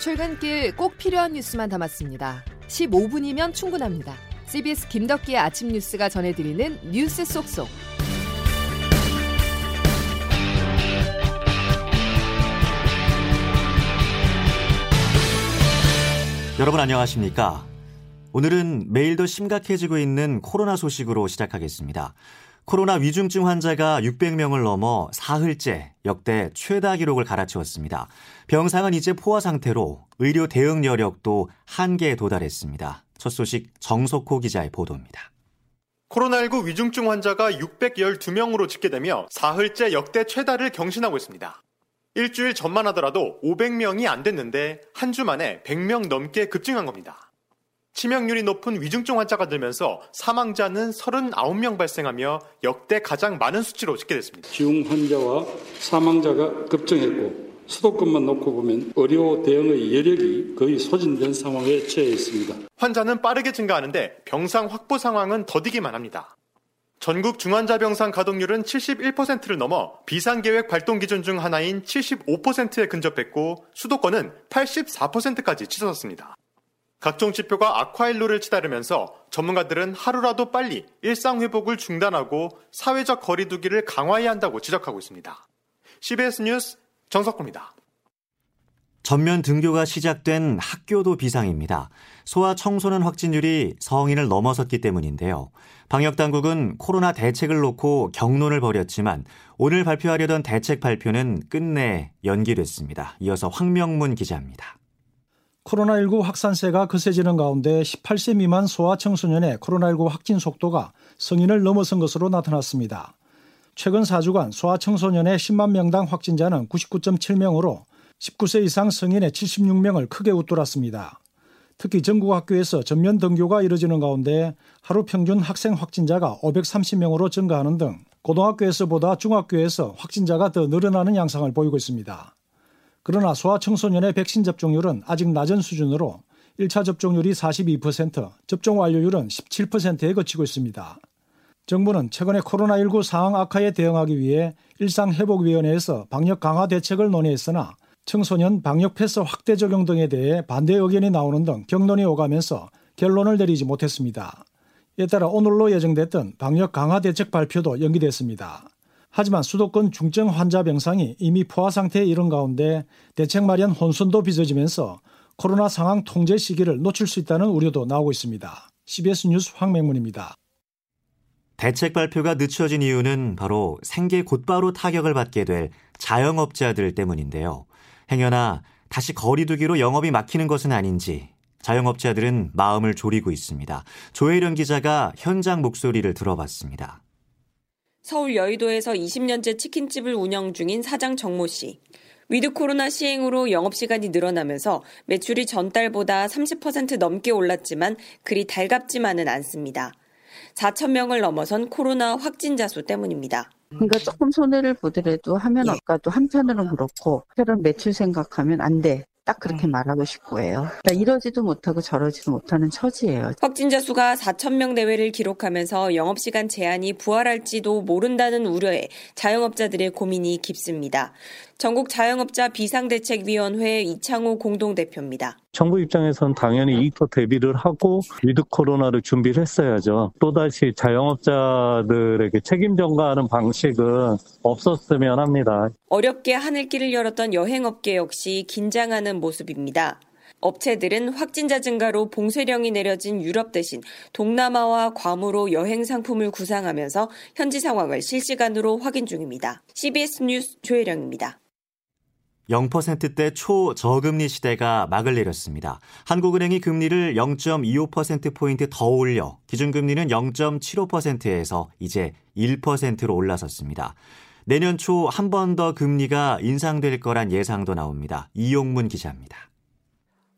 출근길 꼭 필요한 뉴스만 담았습니다. 15분이면 충분합니다. CBS 김덕기의 아침 뉴스가 전해드리는 뉴스 속속. 여러분 안녕하십니까? 오늘은 매일 더 심각해지고 있는 코로나 소식으로 시작하겠습니다. 코로나 위중증 환자가 600명을 넘어 사흘째 역대 최다 기록을 갈아치웠습니다. 병상은 이제 포화 상태로 의료 대응 여력도 한계에 도달했습니다. 첫 소식 정석호 기자의 보도입니다. 코로나19 위중증 환자가 612명으로 집계되며 사흘째 역대 최다를 경신하고 있습니다. 일주일 전만 하더라도 500명이 안 됐는데 한 주 만에 100명 넘게 급증한 겁니다. 치명률이 높은 위중증 환자가 늘면서 사망자는 39명 발생하며 역대 가장 많은 수치로 집계됐습니다. 중 환자와 사망자가 급증했고 수도권만 놓고 보면 의료 대응의 여력이 거의 소진된 상황에 처해 있습니다. 환자는 빠르게 증가하는데 병상 확보 상황은 더디기만 합니다. 전국 중환자 병상 가동률은 71%를 넘어 비상계획 발동 기준 중 하나인 75%에 근접했고 수도권은 84%까지 치솟았습니다. 각종 지표가 악화일로를 치달으면서 전문가들은 하루라도 빨리 일상 회복을 중단하고 사회적 거리두기를 강화해야 한다고 지적하고 있습니다. CBS 뉴스 정석호입니다. 전면 등교가 시작된 학교도 비상입니다. 소아 청소년 확진율이 성인을 넘어섰기 때문인데요. 방역당국은 코로나 대책을 놓고 경론을 벌였지만 오늘 발표하려던 대책 발표는 끝내 연기됐습니다. 이어서 황명문 기자입니다. 코로나19 확산세가 거세지는 가운데 18세 미만 소아 청소년의 코로나19 확진 속도가 성인을 넘어선 것으로 나타났습니다. 최근 4주간 소아 청소년의 10만 명당 확진자는 99.7명으로 19세 이상 성인의 76명을 크게 웃돌았습니다. 특히 전국 학교에서 전면 등교가 이뤄지는 가운데 하루 평균 학생 확진자가 530명으로 증가하는 등 고등학교에서보다 중학교에서 확진자가 더 늘어나는 양상을 보이고 있습니다. 그러나 소아청소년의 백신 접종률은 아직 낮은 수준으로 1차 접종률이 42%, 접종 완료율은 17%에 그치고 있습니다. 정부는 최근에 코로나19 상황 악화에 대응하기 위해 일상회복위원회에서 방역 강화 대책을 논의했으나 청소년 방역 패스 확대 적용 등에 대해 반대 의견이 나오는 등 경론이 오가면서 결론을 내리지 못했습니다. 이에 따라 오늘로 예정됐던 방역 강화 대책 발표도 연기됐습니다. 하지만 수도권 중증 환자 병상이 이미 포화 상태에 이른 가운데 대책 마련 혼선도 빚어지면서 코로나 상황 통제 시기를 놓칠 수 있다는 우려도 나오고 있습니다. CBS 뉴스 황맹문입니다. 대책 발표가 늦춰진 이유는 바로 생계 곧바로 타격을 받게 될 자영업자들 때문인데요. 행여나 다시 거리두기로 영업이 막히는 것은 아닌지 자영업자들은 마음을 졸이고 있습니다. 조혜련 기자가 현장 목소리를 들어봤습니다. 서울 여의도에서 20년째 치킨집을 운영 중인 사장 정모 씨. 위드 코로나 시행으로 영업시간이 늘어나면서 매출이 전달보다 30% 넘게 올랐지만 그리 달갑지만은 않습니다. 4천 명을 넘어선 코로나 확진자 수 때문입니다. 그러니까 조금 손해를 보더라도 하면 아까도 한편으로는 그렇고 그런 매출 생각하면 안 돼. 딱 그렇게 음. 말하고 싶고요. 그러니까 이러지도 못하고 저러지도 못하는 처지예요. 확진자 수가 4천 명 내외를 기록하면서 영업시간 제한이 부활할지도 모른다는 우려에 자영업자들의 고민이 깊습니다. 전국 자영업자 비상대책위원회 이창호 공동대표입니다. 정부 입장에선 당연히 이거 대비를 하고 위드 코로나를 준비를 했어야죠. 또다시 자영업자들에게 책임 전가하는 방식은 없었으면 합니다. 어렵게 하늘길을 열었던 여행업계 역시 긴장하는 모습입니다. 업체들은 확진자 증가로 봉쇄령이 내려진 유럽 대신 동남아와 괌으로 여행 상품을 구상하면서 현지 상황을 실시간으로 확인 중입니다. CBS 뉴스 조혜령입니다. 0%대 초저금리 시대가 막을 내렸습니다. 한국은행이 금리를 0.25%포인트 더 올려 기준금리는 0.75%에서 이제 1%로 올라섰습니다. 내년 초 한 번 더 금리가 인상될 거란 예상도 나옵니다. 이용문 기자입니다.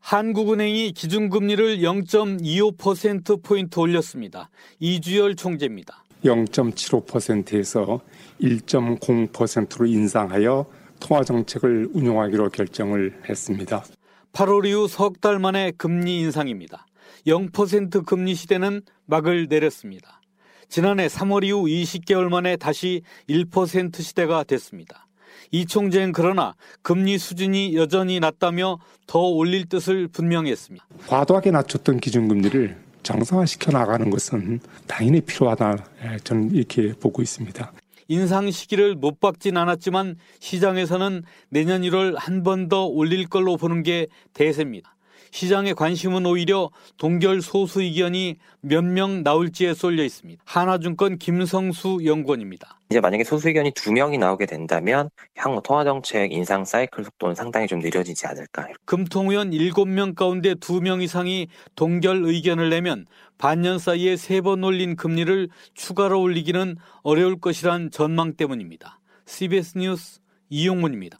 한국은행이 기준금리를 0.25%포인트 올렸습니다. 이주열 총재입니다. 0.75%에서 1.0%로 인상하여 통화 정책을 운용하기로 결정을 했습니다. 8월 이후 석 달 만에 금리 인상입니다. 0% 금리 시대는 막을 내렸습니다. 지난해 3월 이후 20개월 만에 다시 1% 시대가 됐습니다. 이 총재는 그러나 금리 수준이 여전히 낮다며 더 올릴 뜻을 분명했습니다. 과도하게 낮췄던 기준금리를 정상화시켜 나가는 것은 당연히 필요하다 저는 이렇게 보고 있습니다. 인상 시기를 못 박진 않았지만 시장에서는 내년 1월 한 번 더 올릴 걸로 보는 게 대세입니다. 시장의 관심은 오히려 동결 소수 의견이 몇 명 나올지에 쏠려 있습니다. 하나증권 김성수 연구원입니다. 이제 만약에 소수 의견이 두 명이 나오게 된다면 향후 통화 정책 인상 사이클 속도는 상당히 좀 느려지지 않을까. 금통위원 7명 가운데 2명 이상이 동결 의견을 내면 반년 사이에 세 번 올린 금리를 추가로 올리기는 어려울 것이란 전망 때문입니다. CBS 뉴스 이용문입니다.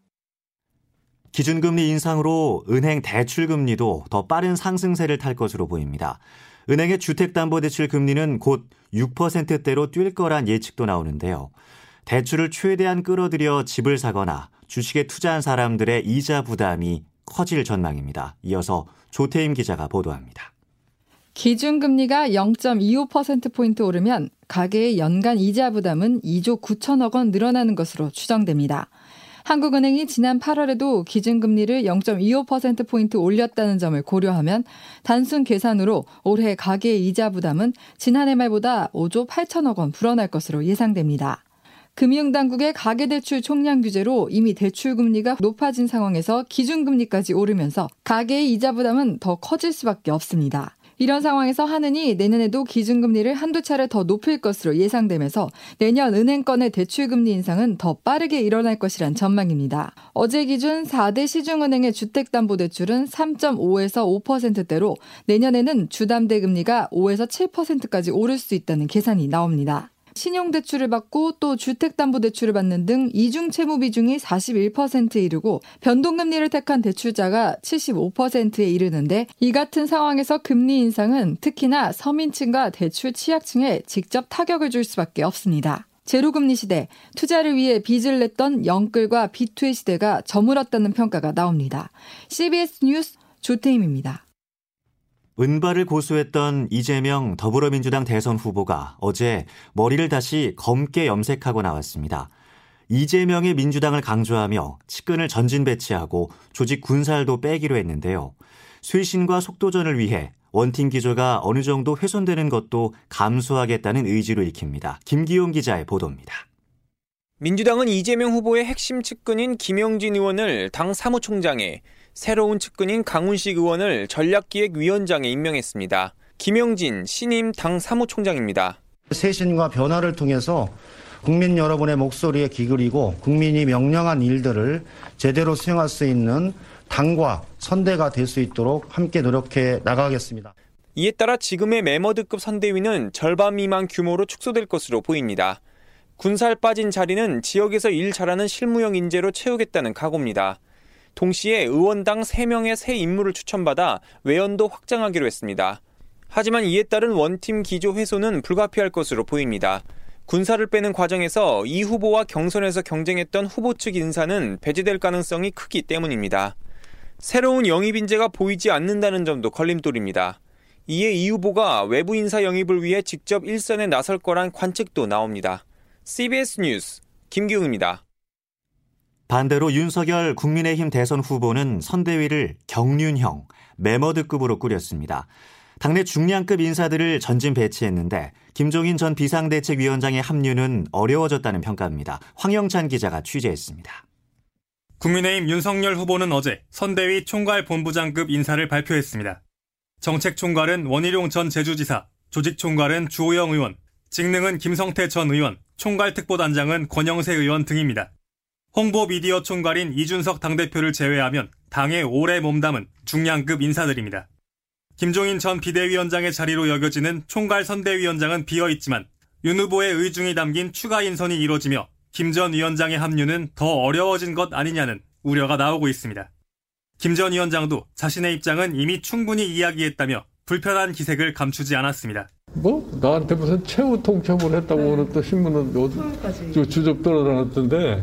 기준금리 인상으로 은행 대출금리도 더 빠른 상승세를 탈 것으로 보입니다. 은행의 주택담보대출 금리는 곧 6%대로 뛸 거란 예측도 나오는데요. 대출을 최대한 끌어들여 집을 사거나 주식에 투자한 사람들의 이자 부담이 커질 전망입니다. 이어서 조태임 기자가 보도합니다. 기준금리가 0.25%포인트 오르면 가계의 연간 이자 부담은 2조 9천억 원 늘어나는 것으로 추정됩니다. 한국은행이 지난 8월에도 기준금리를 0.25%포인트 올렸다는 점을 고려하면 단순 계산으로 올해 가계의 이자 부담은 지난해 말보다 5조 8천억 원 불어날 것으로 예상됩니다. 금융당국의 가계대출 총량 규제로 이미 대출금리가 높아진 상황에서 기준금리까지 오르면서 가계의 이자 부담은 더 커질 수밖에 없습니다. 이런 상황에서 하느니 내년에도 기준금리를 한두 차례 더 높일 것으로 예상되면서 내년 은행권의 대출금리 인상은 더 빠르게 일어날 것이란 전망입니다. 어제 기준 4대 시중은행의 주택담보대출은 3.5에서 5%대로 내년에는 주담대 금리가 5에서 7%까지 오를 수 있다는 계산이 나옵니다. 신용대출을 받고 또 주택담보대출을 받는 등 이중 채무 비중이 41%에 이르고 변동금리를 택한 대출자가 75%에 이르는데 이 같은 상황에서 금리 인상은 특히나 서민층과 대출 취약층에 직접 타격을 줄 수밖에 없습니다. 제로금리 시대, 투자를 위해 빚을 냈던 영끌과 비투의 시대가 저물었다는 평가가 나옵니다. CBS 뉴스 조태임입니다. 은발을 고수했던 이재명 더불어민주당 대선 후보가 어제 머리를 다시 검게 염색하고 나왔습니다. 이재명의 민주당을 강조하며 측근을 전진 배치하고 조직 군살도 빼기로 했는데요. 쇄신과 속도전을 위해 원팀 기조가 어느 정도 훼손되는 것도 감수하겠다는 의지로 읽힙니다. 김기용 기자의 보도입니다. 민주당은 이재명 후보의 핵심 측근인 김영진 의원을 당 사무총장에 새로운 측근인 강훈식 의원을 전략기획위원장에 임명했습니다. 김영진 신임 당 사무총장입니다. 쇄신과 변화를 통해서 국민 여러분의 목소리에 기울이고 국민이 명령한 일들을 제대로 수행할 수 있는 당과 선대가 될 수 있도록 함께 노력해 나가겠습니다. 이에 따라 지금의 메머드급 선대위는 절반 미만 규모로 축소될 것으로 보입니다. 군살 빠진 자리는 지역에서 일 잘하는 실무형 인재로 채우겠다는 각오입니다. 동시에 의원당 3명의 새 인물을 추천받아 외연도 확장하기로 했습니다. 하지만 이에 따른 원팀 기조 훼손은 불가피할 것으로 보입니다. 군사를 빼는 과정에서 이 후보와 경선에서 경쟁했던 후보 측 인사는 배제될 가능성이 크기 때문입니다. 새로운 영입 인재가 보이지 않는다는 점도 걸림돌입니다. 이에 이 후보가 외부 인사 영입을 위해 직접 일선에 나설 거란 관측도 나옵니다. CBS 뉴스 김기웅입니다. 반대로 윤석열 국민의힘 대선 후보는 선대위를 경륜형, 메머드급으로 꾸렸습니다. 당내 중량급 인사들을 전진 배치했는데 김종인 전 비상대책위원장의 합류는 어려워졌다는 평가입니다. 황영찬 기자가 취재했습니다. 국민의힘 윤석열 후보는 어제 선대위 총괄 본부장급 인사를 발표했습니다. 정책 총괄은 원희룡 전 제주지사, 조직 총괄은 주호영 의원, 직능은 김성태 전 의원, 총괄 특보단장은 권영세 의원 등입니다. 홍보 미디어 총괄인 이준석 당대표를 제외하면 당의 오래 몸담은 중량급 인사들입니다. 김종인 전 비대위원장의 자리로 여겨지는 총괄 선대위원장은 비어있지만 윤 후보의 의중이 담긴 추가 인선이 이뤄지며 김 전 위원장의 합류는 더 어려워진 것 아니냐는 우려가 나오고 있습니다. 김 전 위원장도 자신의 입장은 이미 충분히 이야기했다며 불편한 기색을 감추지 않았습니다. 뭐 나한테 무슨 최후 통첩을 했다고 오늘 또 신문은 요, 주접 떨어졌던데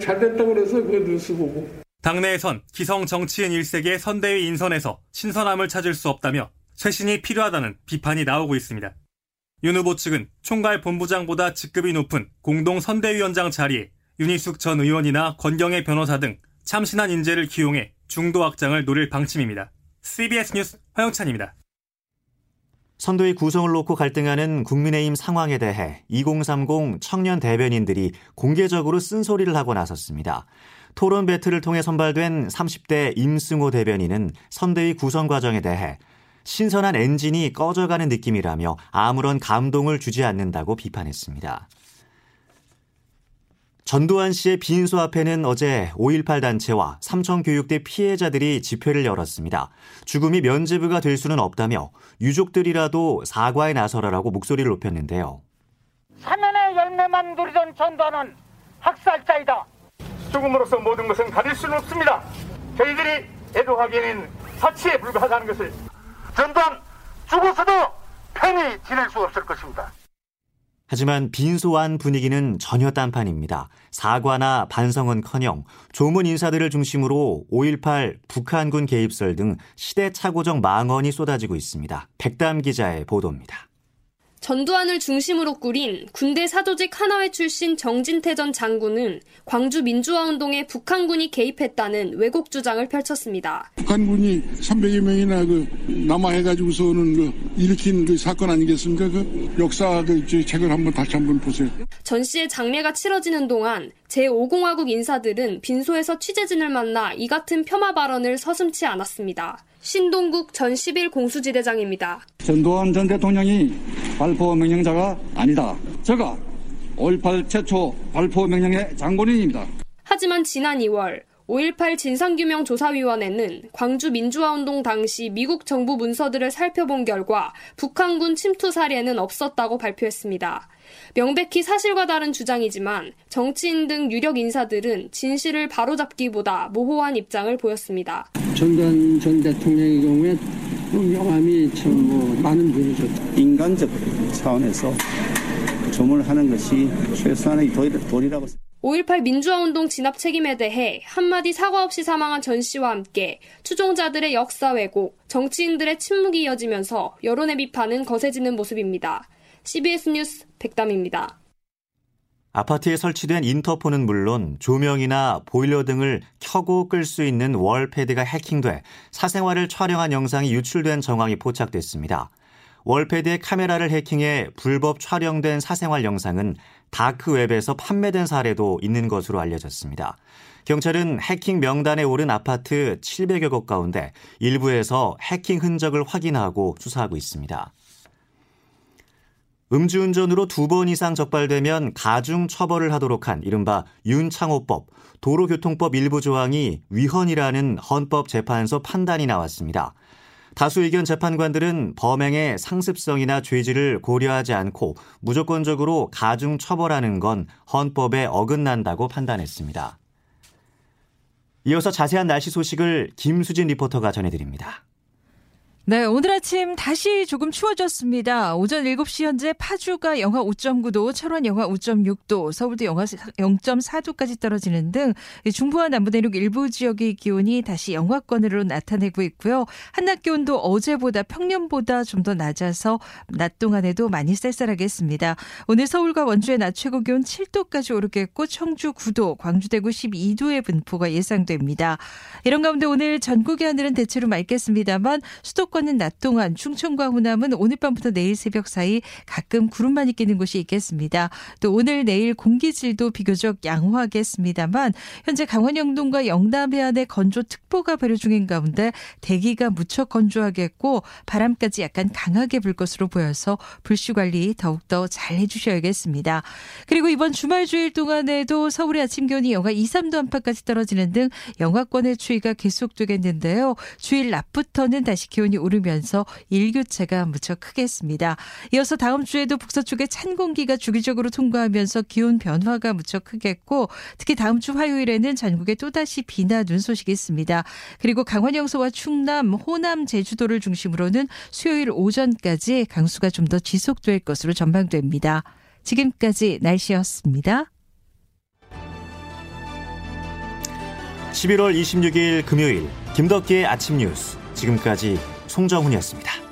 잘 됐다고 그래서 그 뉴스 보고 당내에선 기성 정치인 일색의 선대위 인선에서 신선함을 찾을 수 없다며 쇄신이 필요하다는 비판이 나오고 있습니다. 윤 후보 측은 총괄 본부장보다 직급이 높은 공동 선대위원장 자리에 윤희숙 전 의원이나 권경의 변호사 등 참신한 인재를 기용해 중도 확장을 노릴 방침입니다. CBS 뉴스 화영찬입니다. 선도의 구성을 놓고 갈등하는 국민의힘 상황에 대해 2030 청년 대변인들이 공개적으로 쓴소리를 하고 나섰습니다. 토론 배틀을 통해 선발된 30대 임승호 대변인은 선대위 구성 과정에 대해 신선한 엔진이 꺼져가는 느낌이라며 아무런 감동을 주지 않는다고 비판했습니다. 전두환 씨의 빈소 앞에는 어제 5.18 단체와 삼청교육대 피해자들이 집회를 열었습니다. 죽음이 면죄부가 될 수는 없다며 유족들이라도 사과에 나서라라고 목소리를 높였는데요. 사면의 열매만 누리던 전두환은 학살자이다. 죽음으로써 모든 것은 가릴 수는 없습니다. 저희들이 애도하기에는 사치에 불과하다는 것을 전두환 죽어서도 편히 지낼 수 없을 것입니다. 하지만 빈소안 분위기는 전혀 딴판입니다. 사과나 반성은 커녕 조문 인사들을 중심으로 5.18 북한군 개입설 등 시대착오적 망언이 쏟아지고 있습니다. 백담 기자의 보도입니다. 전두환을 중심으로 꾸린 군대 사조직 하나회 출신 정진태 전 장군은 광주 민주화운동에 북한군이 개입했다는 왜곡 주장을 펼쳤습니다. 북한군이 300여 명이나 그 남아해가지고서는 그 일으킨 그 사건 아니겠습니까? 그 역사 그 책을 한번 다시 한번 보세요. 전 씨의 장례가 치러지는 동안 제5공화국 인사들은 빈소에서 취재진을 만나 이 같은 폄하 발언을 서슴치 않았습니다. 신동국 전 11 공수지대장입니다. 전두환 전 대통령이 발포 명령자가 아니다. 제가 5.18 최초 발포 명령의 장본인입니다. 하지만 지난 2월 5.18 진상규명조사위원회는 광주 민주화운동 당시 미국 정부 문서들을 살펴본 결과 북한군 침투 사례는 없었다고 발표했습니다. 명백히 사실과 다른 주장이지만 정치인 등 유력 인사들은 진실을 바로잡기보다 모호한 입장을 보였습니다. 전두환 전 대통령의 경우에 명함이 참뭐 많은 분이죠. 인간적 차원에서 조문하는 것이 최소한의 도리라고 5.18 민주화운동 진압 책임에 대해 한마디 사과 없이 사망한 전 씨와 함께 추종자들의 역사 왜곡, 정치인들의 침묵이 이어지면서 여론의 비판은 거세지는 모습입니다. CBS 뉴스 백담입니다. 아파트에 설치된 인터폰은 물론 조명이나 보일러 등을 켜고 끌 수 있는 월패드가 해킹돼 사생활을 촬영한 영상이 유출된 정황이 포착됐습니다. 월패드의 카메라를 해킹해 불법 촬영된 사생활 영상은 다크웹에서 판매된 사례도 있는 것으로 알려졌습니다. 경찰은 해킹 명단에 오른 아파트 700여 곳 가운데 일부에서 해킹 흔적을 확인하고 수사하고 있습니다. 음주운전으로 두 번 이상 적발되면 가중 처벌을 하도록 한 이른바 윤창호법, 도로교통법 일부 조항이 위헌이라는 헌법재판소 판단이 나왔습니다. 다수 의견 재판관들은 범행의 상습성이나 죄질을 고려하지 않고 무조건적으로 가중 처벌하는 건 헌법에 어긋난다고 판단했습니다. 이어서 자세한 날씨 소식을 김수진 리포터가 전해드립니다. 네, 오늘 아침 다시 조금 추워졌습니다. 오전 7시 현재 파주가 영하 5.9도, 철원 영하 5.6도, 서울도 영하 0.4도까지 떨어지는 등 중부와 남부 내륙 일부 지역의 기온이 다시 영하권으로 나타내고 있고요. 한낮 기온도 어제보다 평년보다 좀 더 낮아서 낮 동안에도 많이 쌀쌀하겠습니다. 오늘 서울과 원주의 낮 최고 기온 7도까지 오르겠고 청주 9도, 광주 대구 12도의 분포가 예상됩니다. 이런 가운데 오늘 전국의 하늘은 대체로 맑겠습니다만 수도권 수도권은 낮 동안, 충청과 호남은 오늘 밤부터 내일 새벽 사이 가끔 구름만이 끼는 곳이 있겠습니다. 또 오늘 내일 공기질도 비교적 양호하겠습니다만 현재 강원 영동과 영남 해안에 건조특보가 발효 중인 가운데 대기가 무척 건조하겠고 바람까지 약간 강하게 불 것으로 보여서 불씨 관리 더욱더 잘 해주셔야겠습니다. 그리고 이번 주말 주일 동안에도 서울의 아침 기온이 영하 2, 3도 안팎까지 떨어지는 등 영하권의 추위가 계속되겠는데요. 주일 낮부터는 다시 기온이 오르면서 일교차가 무척 크겠습니다. 이어서 다음 주에도 북서쪽에 찬 공기가 주기적으로 통과하면서 기온 변화가 무척 크겠고 특히 다음 주 화요일에는 전국에 또다시 비나 눈 소식이 있습니다. 그리고 강원 영서와 충남, 호남, 제주도를 중심으로는 수요일 오전까지 강수가 좀 더 지속될 것으로 전망됩니다. 지금까지 날씨였습니다. 11월 26일 금요일 김덕기의 아침 뉴스 지금까지 송정훈이었습니다.